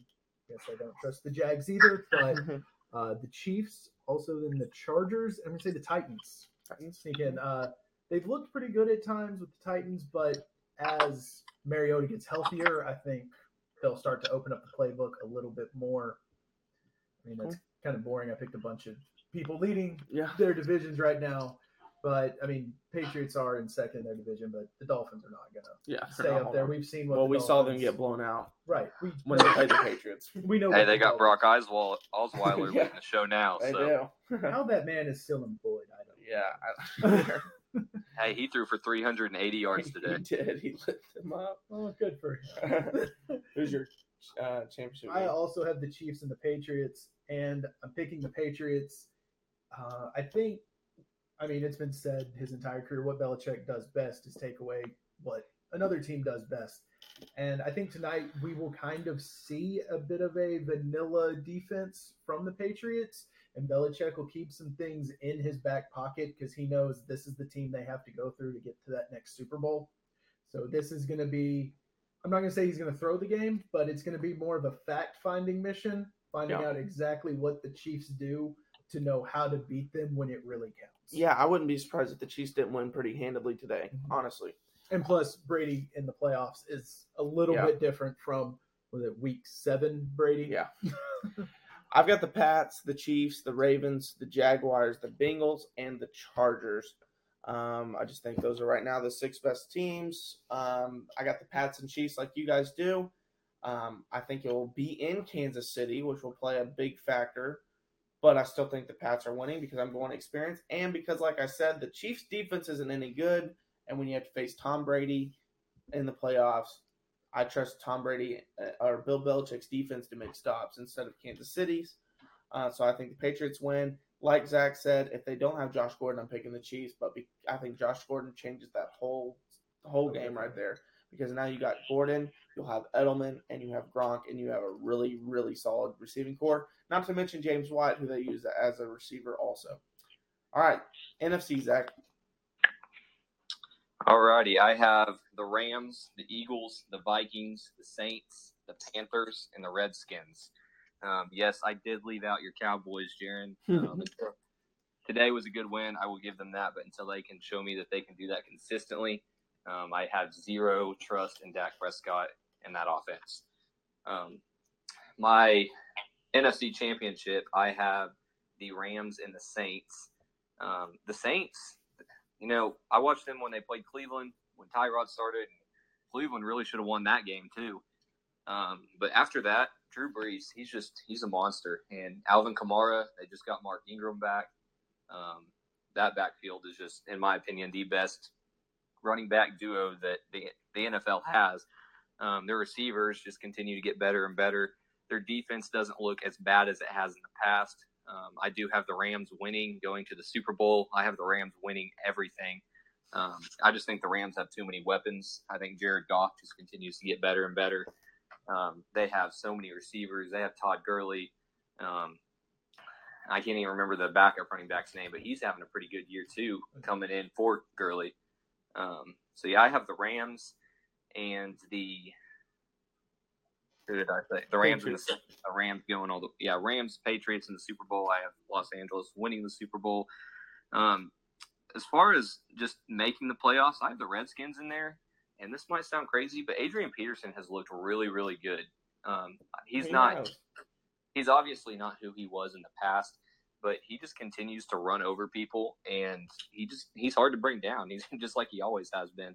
guess I don't trust the Jags either. But uh, the Chiefs, also then the Chargers. I'm gonna say the Titans. Titans. Sneak in. Uh, they've looked pretty good at times with the Titans, but as Mariota gets healthier, I think they'll start to open up the playbook a little bit more. I mean, that's kind of boring. I picked a bunch of people leading Yeah. their divisions right now, but I mean, Patriots are in second in their division, but the Dolphins are not gonna Yeah. stay up there. We've seen what. Well, the we saw them get blown out right. We when they played the Patriots. we know. Hey, they the got Brock Dolphins- Osweiler, Osweiler Yeah. leading the show now. They So do. How that man is still employed, I don't. yeah. I- hey, he threw for 380 yards today. he did. He lit them up. Oh, good for him. Who's your uh, championship? I game? also have the Chiefs and the Patriots, and I'm picking the Patriots. Uh, I think, I mean, it's been said his entire career what Belichick does best is take away what another team does best. And I think tonight we will kind of see a bit of a vanilla defense from the Patriots, and Belichick will keep some things in his back pocket because he knows this is the team they have to go through to get to that next Super Bowl. So this is going to be I'm not going to say he's going to throw the game, but it's going to be more of a fact finding mission, finding Yeah. out exactly what the Chiefs do to know how to beat them when it really counts. Yeah, I wouldn't be surprised if the Chiefs didn't win pretty handedly today. Mhm. Honestly. And plus, Brady in the playoffs is a little Yeah. bit different from, was it week seven Brady? Yeah. I've got the Pats, the Chiefs, the Ravens, the Jaguars, the Bengals, and the Chargers. Um, I just think those are right now the six best teams. Um, I got the Pats and Chiefs like you guys do. Um, I think it will be in Kansas City, which will play a big factor. But I still think the Pats are winning because I'm going experience and because, like I said, the Chiefs' defense isn't any good. And when you have to face Tom Brady in the playoffs, I trust Tom Brady uh, or Bill Belichick's defense to make stops instead of Kansas City's. Uh, so I think the Patriots win. Like Zach said, if they don't have Josh Gordon, I'm picking the Chiefs. But be, I think Josh Gordon changes that whole whole game right there because now you got Gordon, you'll have Edelman, and you have Gronk, and you have a really really solid receiving corps. Not to mention James White, who they use as a receiver also. All right, NFC Zach. All righty, I have the Rams, the Eagles, the Vikings, the Saints, the Panthers, and the Redskins. Um, yes, I did leave out your Cowboys, Jaron. Um, today was a good win. I will give them that, but until they can show me that they can do that consistently, um, I have zero trust in Dak Prescott and that offense. Um, my NFC Championship, I have the Rams and the Saints. Um, the Saints, you know, I watched them when they played Cleveland when Tyrod started. Cleveland really should have won that game too. Um, but after that, Drew Brees, he's just he's a monster. And Alvin Kamara, they just got Mark Ingram back. Um, that backfield is just, in my opinion, the best running back duo that the the NFL has. Um, their receivers just continue to get better and better. Their defense doesn't look as bad as it has in the past. Um, I do have the Rams winning, going to the Super Bowl. I have the Rams winning everything. Um, I just think the Rams have too many weapons. I think Jared Goff just continues to get better and better. Um, they have so many receivers. They have Todd Gurley. Um, I can't even remember the backup running back's name, but he's having a pretty good year too, coming in for Gurley. Um, so yeah, I have the Rams and the who did I say? The Rams and the, the Rams going all the yeah Rams Patriots in the Super Bowl. I have Los Angeles winning the Super Bowl. Um, as far as just making the playoffs, I have the Redskins in there. And this might sound crazy, but Adrian Peterson has looked really, really good. Um, he's He not. He's obviously not who he was in the past, but he just continues to run over people, and he just he's hard to bring down. He's just like he always has been.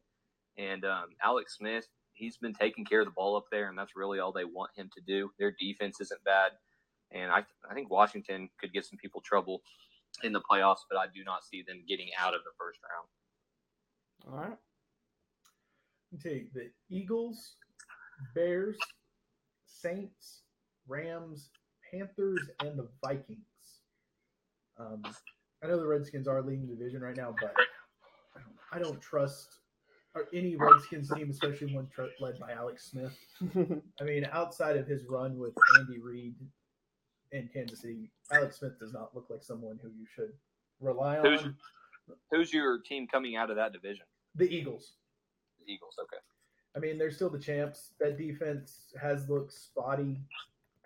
And um, Alex Smith, he's been taking care of the ball up there, and that's really all they want him to do. Their defense isn't bad, and I I think Washington could get some people trouble in the playoffs, but I do not see them getting out of the first round. All right. You, the Eagles, Bears, Saints, Rams, Panthers, and the Vikings. Um, I know the Redskins are leading the division right now, but I don't, I don't trust any Redskins team, especially one tr- led by Alex Smith. I mean, outside of his run with Andy Reid in Kansas City, Alex Smith does not look like someone who you should rely Who's- on. Who's your team coming out of that division? The Eagles. The Eagles. Okay. I mean, they're still the champs. That defense has looked spotty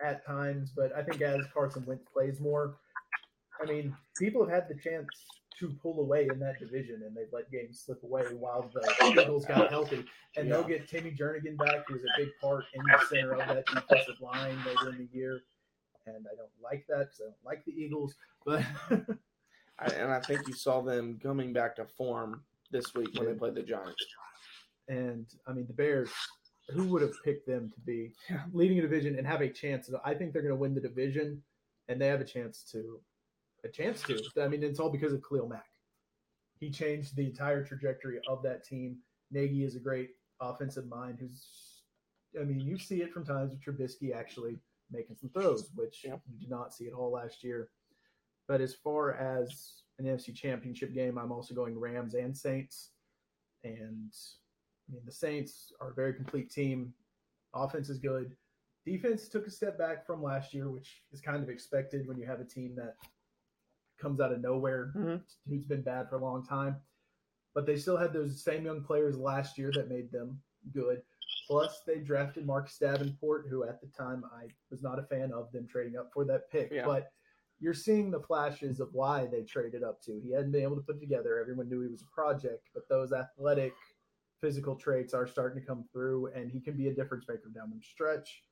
at times, but I think as Carson Wentz plays more, I mean, people have had the chance to pull away in that division, and they've let games slip away while the Eagles got healthy. And they'll get Timmy Jernigan back, who's a big part in the center of that defensive line later in the year. And I don't like that because I don't like the Eagles, but I, and I think you saw them coming back to form this week when they played the Giants. And I mean, the Bears, who would have picked them to be leading a division and have a chance? I think they're going to win the division, and they have a chance to, a chance to. I mean, it's all because of Khalil Mack. He changed the entire trajectory of that team. Nagy is a great offensive mind who's, I mean, you see it from times with Trubisky actually making some throws, which Yep. you did not see at all last year. But as far as an NFC championship game, I'm also going Rams and Saints. And I mean, the Saints are a very complete team. Offense is good. Defense took a step back from last year, which is kind of expected when you have a team that comes out of nowhere, Mhm. who's been bad for a long time. But they still had those same young players last year that made them good. Plus, they drafted Marcus Davenport, who at the time I was not a fan of them trading up for that pick. Yeah. But you're seeing the flashes of why they traded up to. He hadn't been able to put together. Everyone knew he was a project, but those athletic, physical traits are starting to come through, and he can be a difference maker down the stretch.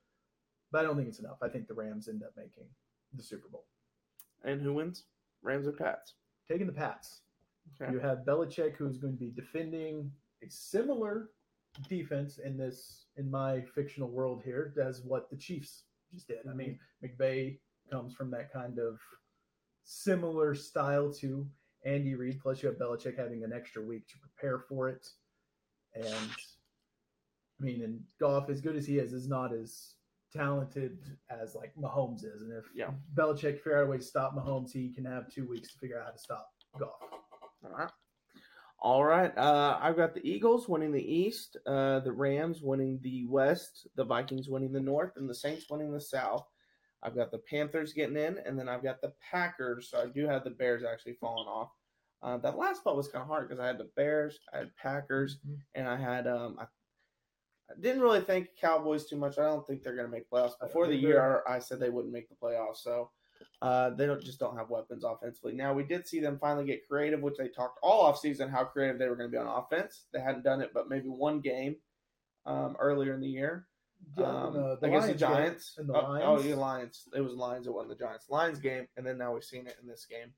But I don't think it's enough. I think the Rams end up making the Super Bowl. And who wins? Rams or Pats? Taking the Pats. Okay. You have Belichick, who's going to be defending a similar defense in this in my fictional world here does what the Chiefs just did. I mean, mm-hmm. McVay comes from that kind of similar style to Andy Reid. Plus, you have Belichick having an extra week to prepare for it, and I mean, and Goff, as good as he is, is not as talented as like Mahomes is. And if Yeah. Belichick figure out a way to stop Mahomes, he can have two weeks to figure out how to stop Goff. All right. All right. Uh, I've got the Eagles winning the East, uh, the Rams winning the West, the Vikings winning the North, and the Saints winning the South. I've got the Panthers getting in, and then I've got the Packers. So I do have the Bears actually falling off. Uh, that last spot was kind of hard because I had the Bears, I had Packers, Mhm. and I had um, I, I didn't really think Cowboys too much. I don't think they're going to make playoffs. Before the year, I said they wouldn't make the playoffs. So uh, they don't just don't have weapons offensively. Now we did see them finally get creative, which they talked all offseason how creative they were going to be on offense. They hadn't done it, but maybe one game um, earlier in the year um, the- the against the game Giants. and the oh, oh, Lions. Lions. It was Lions that won the Giants Lions game, and then now we've seen it in this game.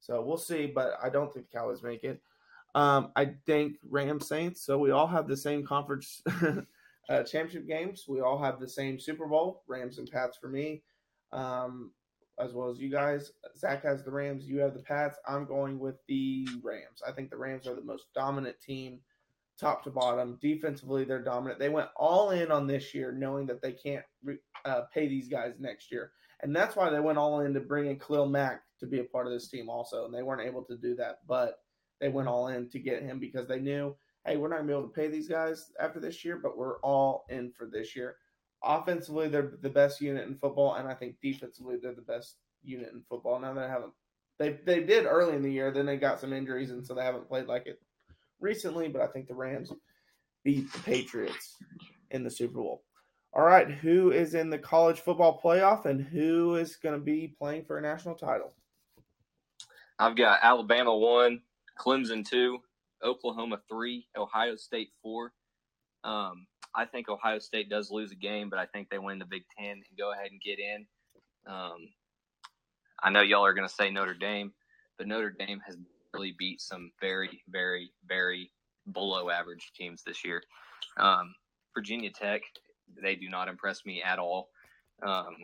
So we'll see, but I don't think the Cowboys make it. Um, I think Rams Saints. So we all have the same conference uh, championship games. We all have the same Super Bowl. Rams and Pats for me, um, as well as you guys. Zach has the Rams. You have the Pats. I'm going with the Rams. I think the Rams are the most dominant team, top to bottom. Defensively, they're dominant. They went all in on this year, knowing that they can't re- uh, pay these guys next year, and that's why they went all in to bring in Khalil Mack to be a part of this team also. And they weren't able to do that, but they went all in to get him because they knew hey, we're not gonna be able to pay these guys after this year, but we're all in for this year. Offensively, they're the best unit in football, and I think defensively, they're the best unit in football. Now they haven't, they they did early in the year, then they got some injuries, and so they haven't played like it recently. But I think the Rams beat the Patriots in the Super Bowl. All right, who is in the college football playoff, and who is going to be playing for a national title? I've got Alabama one, Clemson two, Oklahoma three, Ohio State four. Um, I think Ohio State does lose a game, but I think they win the Big Ten and go ahead and get in. Um, I know y'all are going to say Notre Dame, but Notre Dame has really beat some very, very, very below average teams this year. Um, Virginia Tech, they do not impress me at all. Um,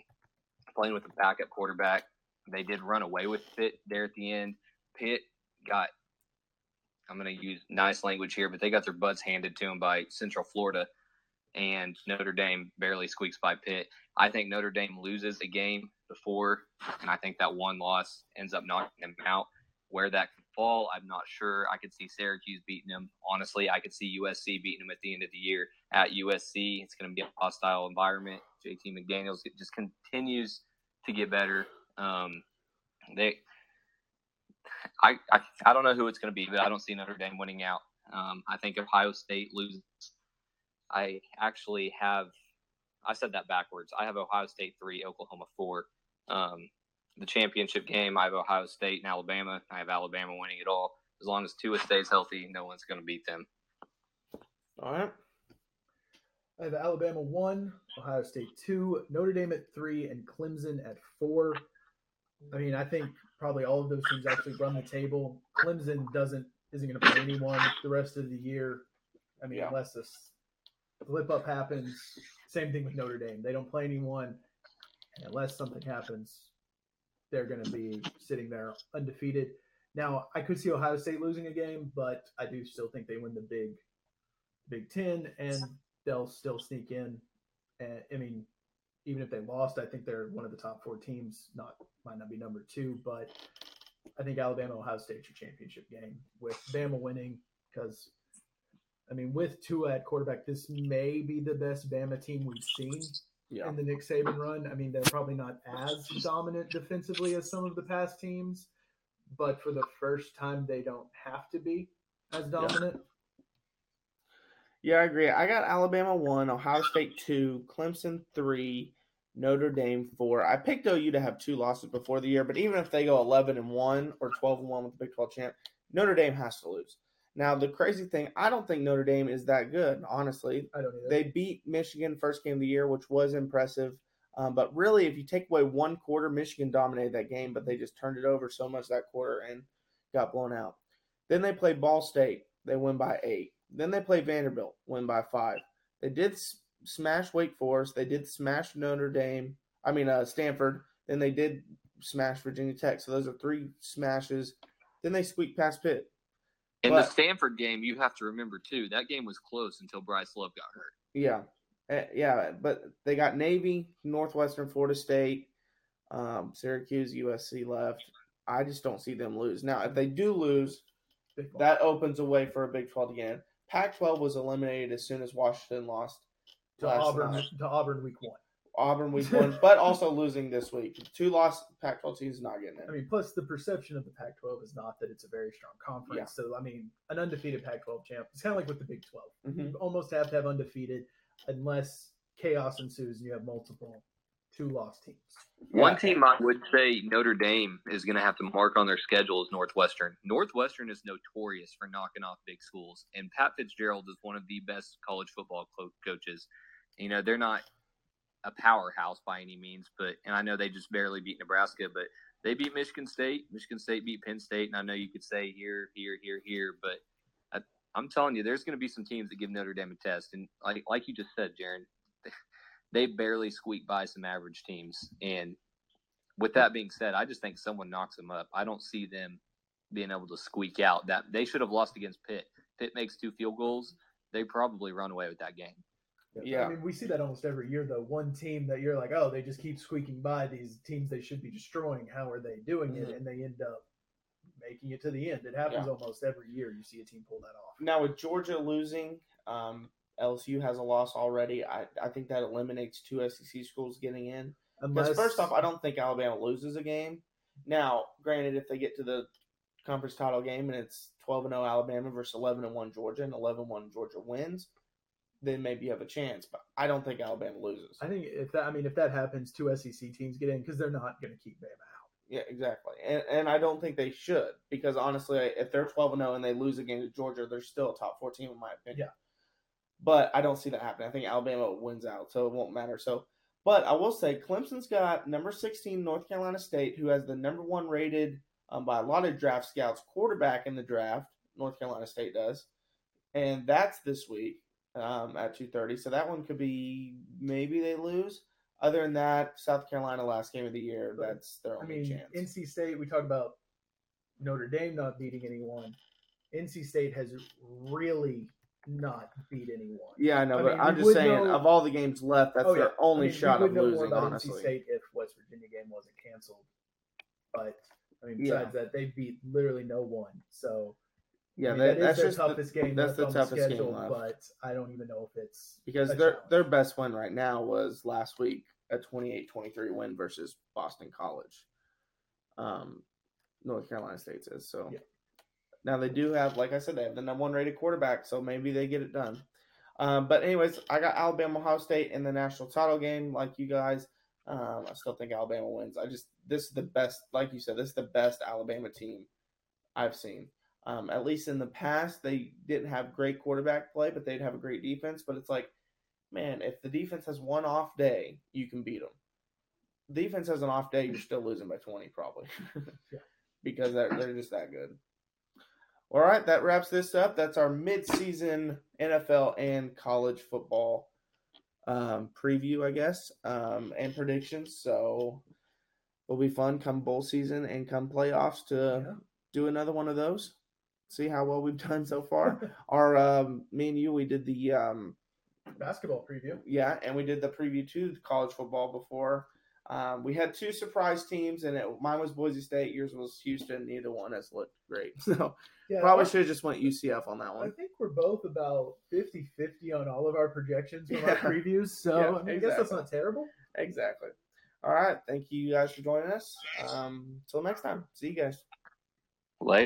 playing with a backup quarterback, they did run away with it there at the end. Pitt got, I'm going to use nice language here, but they got their butts handed to them by Central Florida, and Notre Dame barely squeaks by Pitt. I think Notre Dame loses a game before, and I think that one loss ends up knocking them out. Where that could fall, I'm not sure. I could see Syracuse beating them. Honestly, I could see USC beating them at the end of the year at USC. It's going to be a hostile environment. JT McDaniels just continues to get better. Um, they, I, I, I don't know who it's going to be, but I don't see Notre Dame winning out. Um, I think Ohio State loses. I actually have, I said that backwards. I have Ohio State three, Oklahoma four. Um, the championship game, I have Ohio State and Alabama. I have Alabama winning it all. As long as Tua stays healthy, no one's going to beat them. All right. I have Alabama one, Ohio State two, Notre Dame at three, and Clemson at four. I mean, I think probably all of those teams actually run the table. Clemson doesn't isn't going to play anyone the rest of the year. I mean, Yeah. unless this flip up happens. Same thing with Notre Dame; they don't play anyone, and unless something happens, they're going to be sitting there undefeated. Now, I could see Ohio State losing a game, but I do still think they win the Big Big Ten, and they'll still sneak in. And I mean, even if they lost, I think they're one of the top four teams. Not might not be number two, but I think Alabama Ohio State's your championship game with Bama winning because. I mean, with Tua at quarterback, this may be the best Bama team we've seen Yeah. in the Nick Saban run. I mean, they're probably not as dominant defensively as some of the past teams, but for the first time, they don't have to be as dominant. Yeah, I agree. I got Alabama one, Ohio State two, Clemson three, Notre Dame four. I picked OU to have two losses before the year, but even if they go eleven and one or twelve and one with the Big Twelve champ, Notre Dame has to lose. Now the crazy thing, I don't think Notre Dame is that good. Honestly, I don't either. they beat Michigan first game of the year, which was impressive. Um, but really, if you take away one quarter, Michigan dominated that game, but they just turned it over so much that quarter and got blown out. Then they play Ball State. They win by eight. Then they play Vanderbilt, win by five. They did s- smash Wake Forest. They did smash Notre Dame. I mean uh, Stanford. Then they did smash Virginia Tech. So those are three smashes. Then they squeak past Pitt. In the Stanford game, you have to remember too that game was close until Bryce Love got hurt. Yeah, Eh, yeah, but they got Navy, Northwestern, Florida State, um, Syracuse, USC left. I just don't see them lose. Now, if they do lose, that opens a way for a Big 12 again. Pac 12 was eliminated as soon as Washington lost to Auburn night. to Auburn week one. Auburn week one, but also losing this week. Two lost Pac 12 teams not getting it. I mean, plus the perception of the Pac-12 is not that it's a very strong conference. Yeah. So I mean, an undefeated Pac-12 champ. It's kind of like with the Big 12. Mhm. You almost have to have undefeated unless chaos ensues and you have multiple two-loss teams. One Yeah. team I would say Notre Dame is going to have to mark on their schedule is Northwestern. Northwestern is notorious for knocking off big schools, and Pat Fitzgerald is one of the best college football co- coaches. You know, they're not a powerhouse by any means, but and I know they just barely beat Nebraska, but they beat Michigan State. Michigan State beat Penn State, and I know you could say here, here, here, here, but I, I'm telling you, there's going to be some teams that give Notre Dame a test, and like like you just said, Jaron, they barely squeak by some average teams. And with that being said, I just think someone knocks them up. I don't see them being able to squeak out that they should have lost against Pitt. Pitt makes two field goals. They probably run away with that game. Yeah. I mean, we see that almost every year, though. One team that you're like, oh, they just keep squeaking by these teams they should be destroying. How are they doing it? Mhm. And they end up making it to the end. It happens almost every year. You see a team pull that off. Now, with Georgia losing, um, LSU has a loss already. I, I think that eliminates two SEC schools getting in. Because first off, I don't think Alabama loses a game. Now, granted, if they get to the conference title game and it's twelve and zero Alabama versus eleven and one Georgia, and 11-1 Georgia wins, then maybe you have a chance. But I don't think Alabama loses. I think if that, I mean, if that happens, two SEC teams get in because they're not going to keep Bama out. Yeah, exactly. And and I don't think they should because honestly, if they're twelve and zero and they lose against Georgia, they're still a top four team in my opinion. Yeah. But I don't see that happening. I think Alabama wins out, so it won't matter. So, but I will say Clemson's got number sixteen North Carolina State, who has the number one rated um, by a lot of draft scouts quarterback in the draft. North Carolina State does, and that's this week um, at two thirty. So that one could be maybe they lose. Other than that, South Carolina last game of the year, But, that's their I only mean, chance. NC State. We talked about Notre Dame not beating anyone. NC State has really not beat anyone. Yeah, I know, I but mean, I'm just saying, know- of all the games left, that's Oh, their yeah. only I mean, shot of would know more losing. Honestly, NC State if West Virginia game wasn't canceled. But I mean, Yeah. besides that, they beat literally no one. So yeah, I mean, that, that's their just the- toughest game. that's the toughest game schedule, left. But I don't even know if it's because their challenge. their best win right now was last week a 28-23 win versus Boston College. Um, North Carolina State says so. Yeah. Now they do have, like I said, they have the number one rated quarterback, so maybe they get it done. Um, but anyways, I got Alabama Ohio State in the national title game, like you guys. Um, I still think Alabama wins. I just this is the best, like you said, this is the best Alabama team I've seen. Um, at least in the past, they didn't have great quarterback play, but they'd have a great defense. But it's like, man, if the defense has one off day, you can beat them. Defense has an off day, you're still losing by 20 probably. Yeah. because they're, they're just that good. All right, that wraps this up. That's our midseason NFL and college football um, preview, I guess, um, and predictions. So it'll be fun come bowl season and come playoffs to Yeah. do another one of those. See how well we've done so far. Our um, me and you, we did the um, basketball preview. yeah, and we did the preview to college football before. Um, we had two surprise teams, and it, mine was Boise State. Yours was Houston. Neither one has looked great. So Yeah, probably should have just went UCF on that one. I think we're both about 50 50 on all of our projections from our previews. So, Yeah, I mean, I guess that's not terrible. Exactly. All right. Thank you guys for joining us. Um, until next time. See you guys. Later.